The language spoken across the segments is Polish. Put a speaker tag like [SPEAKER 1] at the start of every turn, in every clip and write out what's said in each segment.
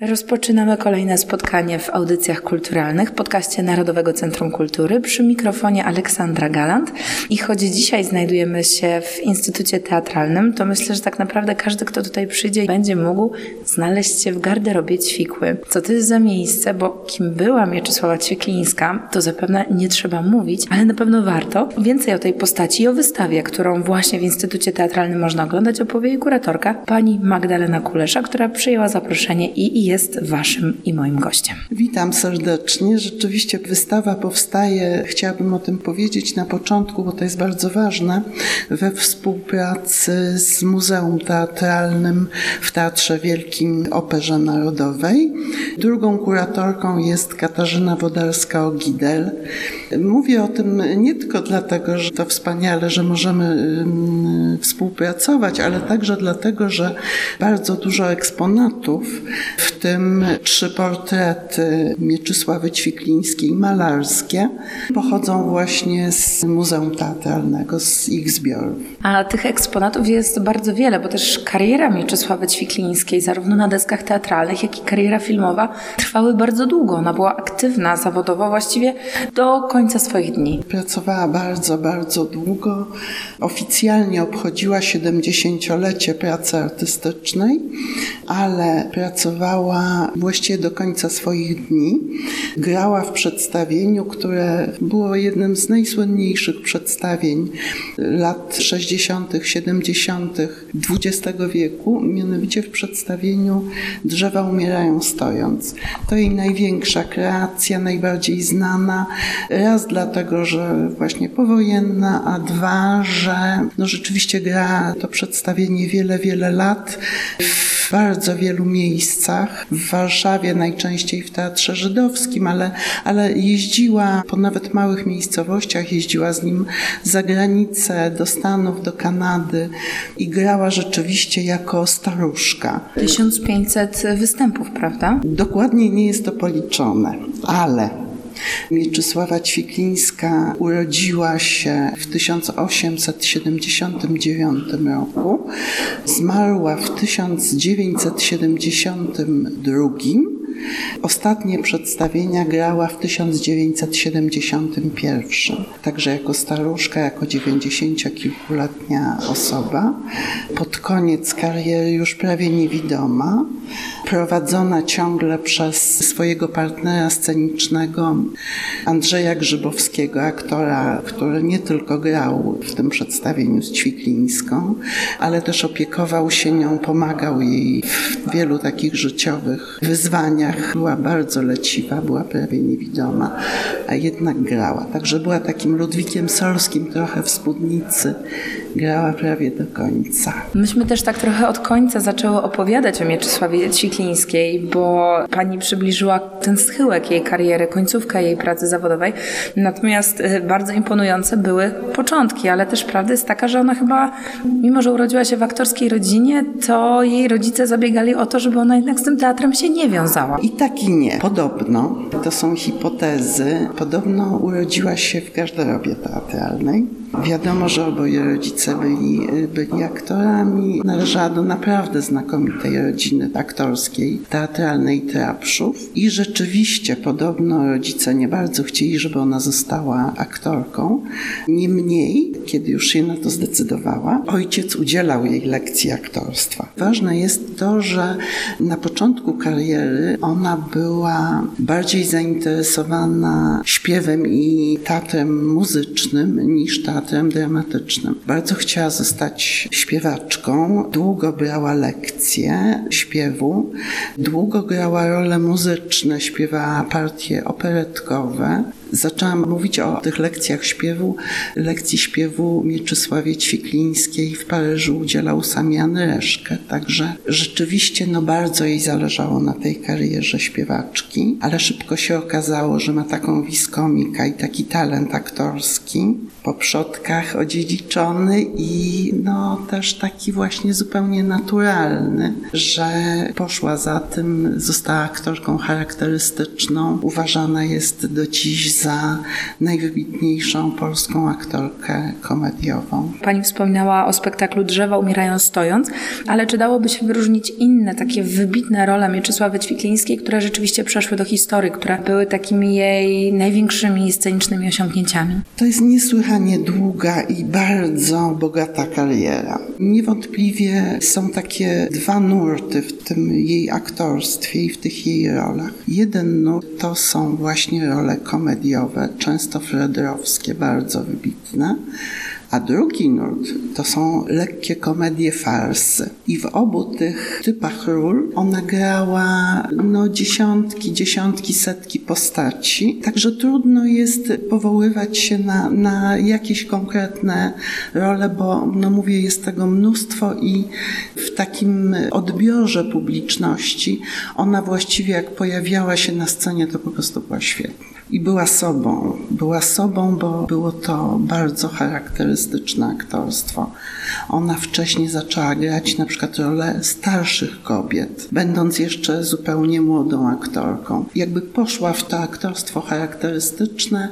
[SPEAKER 1] Rozpoczynamy kolejne spotkanie w audycjach kulturalnych, podcaście Narodowego Centrum Kultury. Przy mikrofonie Aleksandra Galant. I choć dzisiaj znajdujemy się w Instytucie Teatralnym, to myślę, że tak naprawdę każdy, kto tutaj przyjdzie, będzie mógł znaleźć się w garderobie Ćwikły. Co to jest za miejsce, bo kim była Mieczysława Ćwiklińska, to zapewne nie trzeba mówić, ale na pewno warto. Więcej o tej postaci i o wystawie, którą właśnie w Instytucie Teatralnym można oglądać, opowie jej kuratorka, pani Magdalena Kulesza, która przyjęła zaproszenie i jest Waszym i moim gościem.
[SPEAKER 2] Witam serdecznie. Rzeczywiście wystawa powstaje, chciałabym o tym powiedzieć na początku, bo to jest bardzo ważne, we współpracy z Muzeum Teatralnym w Teatrze Wielkim Operze Narodowej. Drugą kuratorką jest Katarzyna Wodarska-Ogidel. Mówię o tym nie tylko dlatego, że to wspaniale, że możemy współpracować, ale także dlatego, że bardzo dużo eksponatów w w tym trzy portrety Mieczysławy Ćwiklińskiej malarskie pochodzą właśnie z Muzeum Teatralnego, z ich zbiorów.
[SPEAKER 1] A tych eksponatów jest bardzo wiele, bo też kariera Mieczysławy Ćwiklińskiej, zarówno na deskach teatralnych, jak i kariera filmowa, trwały bardzo długo. Ona była aktywna zawodowo właściwie do końca swoich dni.
[SPEAKER 2] Pracowała bardzo, bardzo długo. Oficjalnie obchodziła 70-lecie pracy artystycznej, ale pracowała grała właściwie do końca swoich dni. Grała w przedstawieniu, które było jednym z najsłynniejszych przedstawień lat 60., 70. XX wieku, mianowicie w przedstawieniu Drzewa umierają stojąc. To jej największa kreacja, najbardziej znana. Raz dlatego, że właśnie powojenna, a dwa, że no rzeczywiście gra to przedstawienie wiele, wiele lat w bardzo wielu miejscach w Warszawie, najczęściej w Teatrze Żydowskim, ale, ale jeździła po nawet małych miejscowościach, jeździła z nim za granicę, do Stanów, do Kanady i grała rzeczywiście jako staruszka.
[SPEAKER 1] 1500 występów, prawda?
[SPEAKER 2] Dokładnie nie jest to policzone, ale Mieczysława Ćwiklińska urodziła się w 1879 roku, zmarła w 1972 Ostatnie przedstawienia grała w 1971, także jako staruszka, jako dziewięćdziesięciokilkuletnia osoba. Pod koniec kariery już prawie niewidoma, prowadzona ciągle przez swojego partnera scenicznego Andrzeja Grzybowskiego, aktora, który nie tylko grał w tym przedstawieniu z Ćwiklińską, ale też opiekował się nią, pomagał jej w wielu takich życiowych wyzwaniach była bardzo leciwa, była prawie niewidoma, a jednak grała. Także była takim Ludwikiem Sorskim trochę w spódnicy. Grała prawie do końca.
[SPEAKER 1] Myśmy też tak trochę od końca zaczęły opowiadać o Mieczysławie Ciklińskiej, bo pani przybliżyła ten schyłek jej kariery, końcówkę jej pracy zawodowej. Natomiast y, bardzo imponujące były początki, ale też prawda jest taka, że ona chyba, mimo że urodziła się w aktorskiej rodzinie, to jej rodzice zabiegali o to, żeby ona jednak z tym teatrem się nie wiązała.
[SPEAKER 2] I tak i nie. Podobno, to są hipotezy, podobno urodziła się w garderobie teatralnej. Wiadomo, że oboje rodzice byli, byli aktorami. Należała do naprawdę znakomitej rodziny aktorskiej, teatralnej Trapszów. I rzeczywiście podobno rodzice nie bardzo chcieli, żeby ona została aktorką. Niemniej, kiedy już się na to zdecydowała, ojciec udzielał jej lekcji aktorstwa. Ważne jest to, że na początku kariery ona była bardziej zainteresowana śpiewem i teatrem muzycznym niż teatrem dramatycznym. Bardzo chciała zostać śpiewaczką, długo brała lekcje śpiewu, długo grała role muzyczne, śpiewała partie operetkowe. Zaczęłam mówić o tych lekcjach śpiewu. Lekcji śpiewu Mieczysławie Ćwiklińskiej w Paryżu udzielał sam Jan Reszkę, także rzeczywiście no bardzo jej zależało na tej karierze śpiewaczki, ale szybko się okazało, że ma taką wiskomikę i taki talent aktorski. Po przodkach odziedziczony i no też taki właśnie zupełnie naturalny, że poszła za tym, została aktorką charakterystyczną, uważana jest do dziś za najwybitniejszą polską aktorkę komediową.
[SPEAKER 1] Pani wspominała o spektaklu Drzewa umierają stojąc, ale czy dałoby się wyróżnić inne takie wybitne role Mieczysławy Ćwiklińskiej, które rzeczywiście przeszły do historii, które były takimi jej największymi scenicznymi osiągnięciami?
[SPEAKER 2] To jest niesłychanie długa i bardzo bogata kariera. Niewątpliwie są takie dwa nurty w tym jej aktorstwie i w tych jej rolach. Jeden nurt to są właśnie role komediowe, często fredrowskie, bardzo wybitne. A drugi nurt to są lekkie komedie farsy. I w obu tych typach ról ona grała no, dziesiątki, dziesiątki, setki postaci. Także trudno jest powoływać się na, na jakieś konkretne role, bo no mówię, jest tego mnóstwo i w takim odbiorze publiczności ona właściwie jak pojawiała się na scenie, to po prostu była świetna. I była sobą. Była sobą, bo było to bardzo charakterystyczne aktorstwo. Ona wcześniej zaczęła grać na przykład rolę starszych kobiet, będąc jeszcze zupełnie młodą aktorką. Jakby poszła w to aktorstwo charakterystyczne,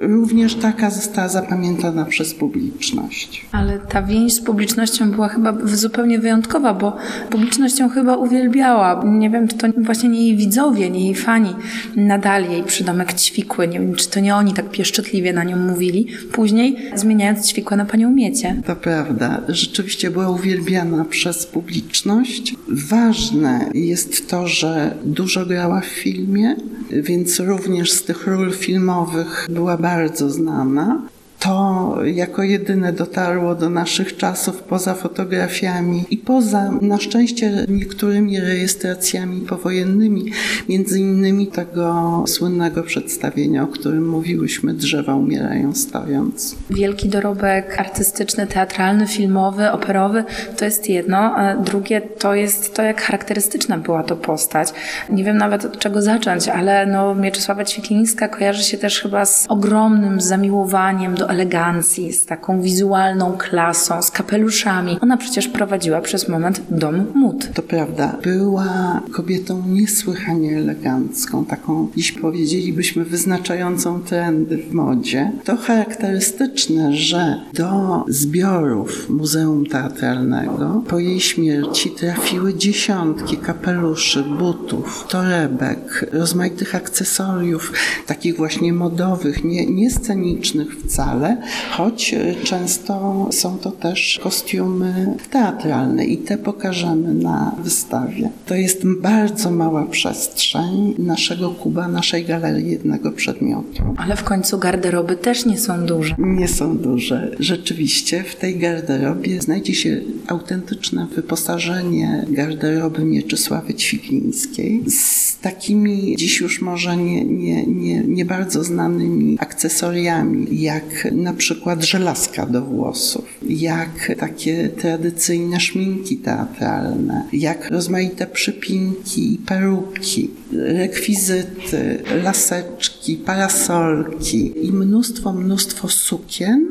[SPEAKER 2] również taka została zapamiętana przez publiczność.
[SPEAKER 1] Ale ta więź z publicznością była chyba zupełnie wyjątkowa, bo publiczność ją chyba uwielbiała. Nie wiem, czy to właśnie nie jej widzowie, nie jej fani nadali jej przydomek ćwikły. Nie wiem, czy to nie oni tak pieszczotliwie na nią mówili. Później zmieniając ćwikłę na panią Miecie.
[SPEAKER 2] To prawda. Rzeczywiście była uwielbiana przez publiczność. Ważne jest to, że dużo grała w filmie, więc również z tych ról filmowych była bardzo znana. To jako jedyne dotarło do naszych czasów poza fotografiami i poza na szczęście niektórymi rejestracjami powojennymi, między innymi tego słynnego przedstawienia, o którym mówiłyśmy, drzewa umierają stojąc.
[SPEAKER 1] Wielki dorobek artystyczny, teatralny, filmowy, operowy to jest jedno, a drugie to jest to, jak charakterystyczna była to postać. Nie wiem nawet od czego zacząć, ale no, Mieczysława Ćwiklińska kojarzy się też chyba z ogromnym zamiłowaniem do elegancji, z taką wizualną klasą, z kapeluszami. Ona przecież prowadziła przez moment dom mód.
[SPEAKER 2] To prawda. Była kobietą niesłychanie elegancką, taką dziś powiedzielibyśmy wyznaczającą trendy w modzie. To charakterystyczne, że do zbiorów Muzeum Teatralnego po jej śmierci trafiły dziesiątki kapeluszy, butów, torebek, rozmaitych akcesoriów, takich właśnie modowych, nie, nie scenicznych wcale, choć często są to też kostiumy teatralne i te pokażemy na wystawie. To jest bardzo mała przestrzeń naszego kuba, naszej galerii jednego przedmiotu.
[SPEAKER 1] Ale w końcu garderoby też nie są duże.
[SPEAKER 2] Nie są duże. Rzeczywiście w tej garderobie znajdzie się autentyczne wyposażenie garderoby Mieczysławy Ćwiklińskiej z takimi dziś już może nie, nie, nie, nie bardzo znanymi akcesoriami, jak na przykład żelazka do włosów, jak takie tradycyjne szminki teatralne, jak rozmaite przypinki i peruki, rekwizyty, laseczki, parasolki i mnóstwo, mnóstwo sukien,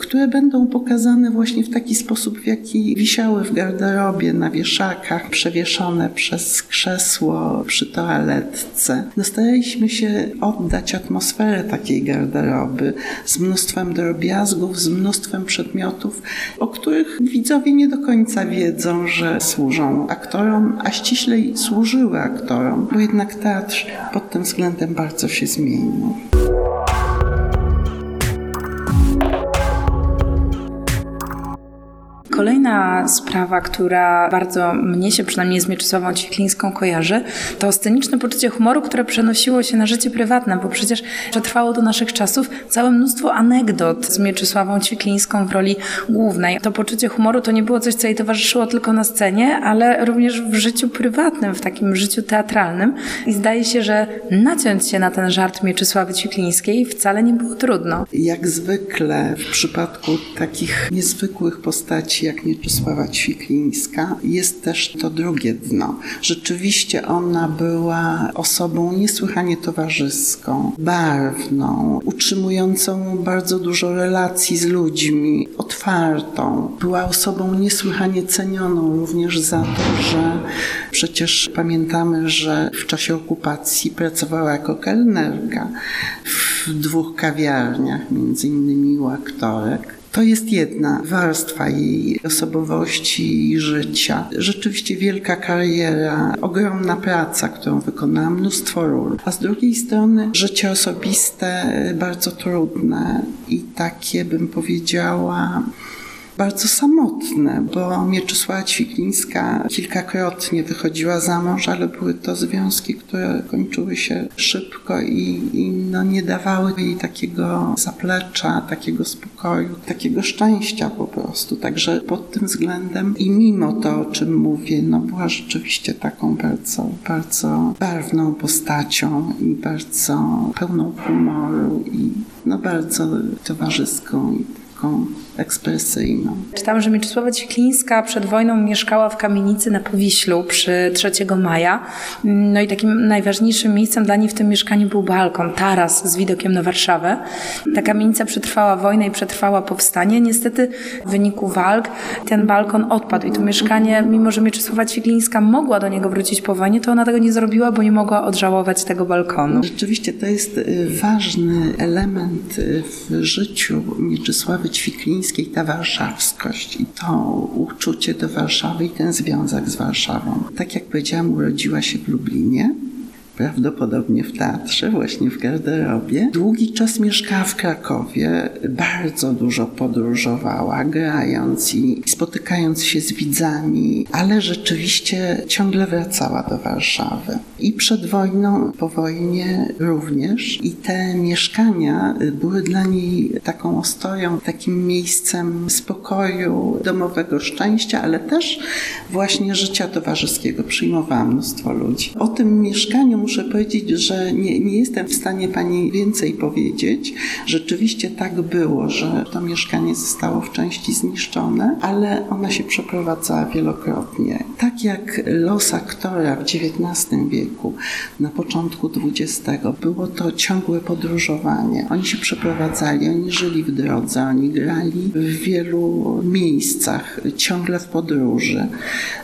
[SPEAKER 2] które będą pokazane właśnie w taki sposób, w jaki wisiały w garderobie, na wieszakach, przewieszone przez krzesło przy toaletce. No staraliśmy się oddać atmosferę takiej garderoby z mnóstwem drobiazgów, z mnóstwem przedmiotów, o których widzowie nie do końca wiedzą, że służą aktorom, a ściślej służyły aktorom, bo jednak teatr pod tym względem bardzo się zmienił.
[SPEAKER 1] Kolejna sprawa, która bardzo mnie się przynajmniej z Mieczysławą Ćwiklińską kojarzy, to sceniczne poczucie humoru, które przenosiło się na życie prywatne, bo przecież przetrwało do naszych czasów całe mnóstwo anegdot z Mieczysławą Ćwiklińską w roli głównej. To poczucie humoru to nie było coś, co jej towarzyszyło tylko na scenie, ale również w życiu prywatnym, w takim życiu teatralnym. I zdaje się, że naciąć się na ten żart Mieczysławy Ćwiklińskiej wcale nie było trudno.
[SPEAKER 2] Jak zwykle w przypadku takich niezwykłych postaci postaci jak Mieczysława Ćwiklińska jest też to drugie dno. Rzeczywiście ona była osobą niesłychanie towarzyską, barwną, utrzymującą bardzo dużo relacji z ludźmi, otwartą. Była osobą niesłychanie cenioną również za to, że przecież pamiętamy, że w czasie okupacji pracowała jako kelnerka w dwóch kawiarniach, między innymi aktorek. To jest jedna warstwa jej osobowości i życia. Rzeczywiście wielka kariera, ogromna praca, którą wykonała, mnóstwo ról. A z drugiej strony życie osobiste bardzo trudne i takie, bym powiedziała, bardzo samotne, bo Mieczysława Ćwiklińska kilkakrotnie wychodziła za mąż, ale były to związki, które kończyły się szybko i, i no nie dawały jej takiego zaplecza, takiego spokoju, takiego szczęścia po prostu. Także pod tym względem i mimo to, o czym mówię, no była rzeczywiście taką bardzo, bardzo barwną postacią i bardzo pełną humoru i no bardzo towarzyską i taką ekspresyjną.
[SPEAKER 1] Czytałam, że Mieczysława Ćwiklińska przed wojną mieszkała w kamienicy na Powiślu przy 3 maja. No i takim najważniejszym miejscem dla niej w tym mieszkaniu był balkon, taras z widokiem na Warszawę. Ta kamienica przetrwała wojnę i przetrwała powstanie. Niestety w wyniku walk ten balkon odpadł i to mieszkanie, mimo że Mieczysława Ćwiklińska mogła do niego wrócić po wojnie, to ona tego nie zrobiła, bo nie mogła odżałować tego balkonu.
[SPEAKER 2] Rzeczywiście to jest y, ważny element y, w życiu Mieczysławy Ćwiklińskiej, ta warszawskość i to uczucie do Warszawy i ten związek z Warszawą. Tak jak powiedziałam, urodziła się w Lublinie. Prawdopodobnie w teatrze, właśnie w garderobie. Długi czas mieszkała w Krakowie, bardzo dużo podróżowała, grając i spotykając się z widzami, ale rzeczywiście ciągle wracała do Warszawy. I przed wojną, po wojnie również. I te mieszkania były dla niej taką ostoją, takim miejscem spokoju, domowego szczęścia, ale też właśnie życia towarzyskiego. Przyjmowała mnóstwo ludzi. O tym mieszkaniu muszę powiedzieć, że nie, nie jestem w stanie Pani więcej powiedzieć. Rzeczywiście tak było, że to mieszkanie zostało w części zniszczone, ale ona się przeprowadzała wielokrotnie. Tak jak los aktora w XIX wieku, na początku XX, było to ciągłe podróżowanie. Oni się przeprowadzali, oni żyli w drodze, oni grali w wielu miejscach, ciągle w podróży.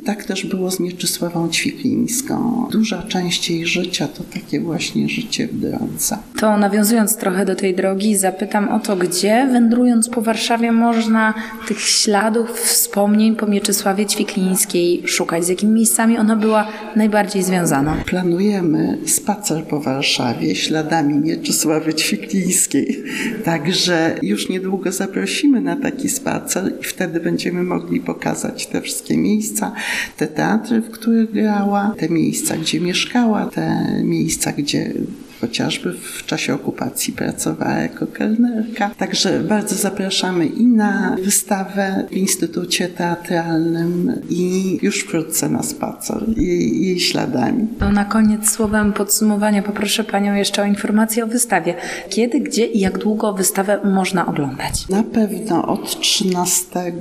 [SPEAKER 2] Tak też było z Mieczysławą Ćwiklińską. Duża część jej życia to takie właśnie życie w drodze.
[SPEAKER 1] To nawiązując trochę do tej drogi, zapytam o to, gdzie wędrując po Warszawie można tych śladów, wspomnień po Mieczysławie Ćwiklińskiej szukać? Z jakimi miejscami ona była najbardziej związana?
[SPEAKER 2] Planujemy spacer po Warszawie śladami Mieczysławy Ćwiklińskiej. Także już niedługo zaprosimy na taki spacer i wtedy będziemy mogli pokazać te wszystkie miejsca, te teatry, w których grała, te miejsca, gdzie mieszkała, te miejsca, gdzie chociażby w czasie okupacji pracowała jako kelnerka. Także bardzo zapraszamy i na wystawę w Instytucie Teatralnym i już wkrótce na spacer jej, jej śladami.
[SPEAKER 1] To na koniec słowem podsumowania poproszę Panią jeszcze o informację o wystawie. Kiedy, gdzie i jak długo wystawę można oglądać?
[SPEAKER 2] Na pewno od 13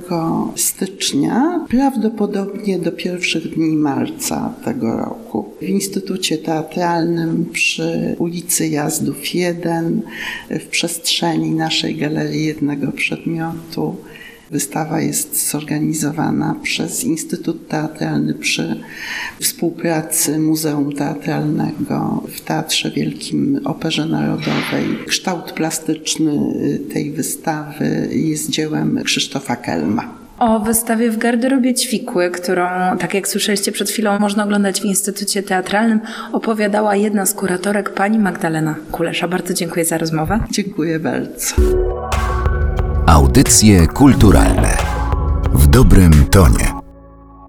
[SPEAKER 2] stycznia, prawdopodobnie do pierwszych dni marca tego roku. W Instytucie Teatralnym przy ulicy Jazdów 1, w przestrzeni naszej galerii jednego przedmiotu. Wystawa jest zorganizowana przez Instytut Teatralny przy współpracy Muzeum Teatralnego w Teatrze Wielkim Operze Narodowej. Kształt plastyczny tej wystawy jest dziełem Krzysztofa Kelma.
[SPEAKER 1] O wystawie w garderobie Ćwikły, którą, tak jak słyszeliście przed chwilą, można oglądać w Instytucie Teatralnym, opowiadała jedna z kuratorek, pani Magdalena Kulesza. Bardzo dziękuję za rozmowę.
[SPEAKER 2] Dziękuję bardzo.
[SPEAKER 3] Audycje kulturalne w dobrym tonie.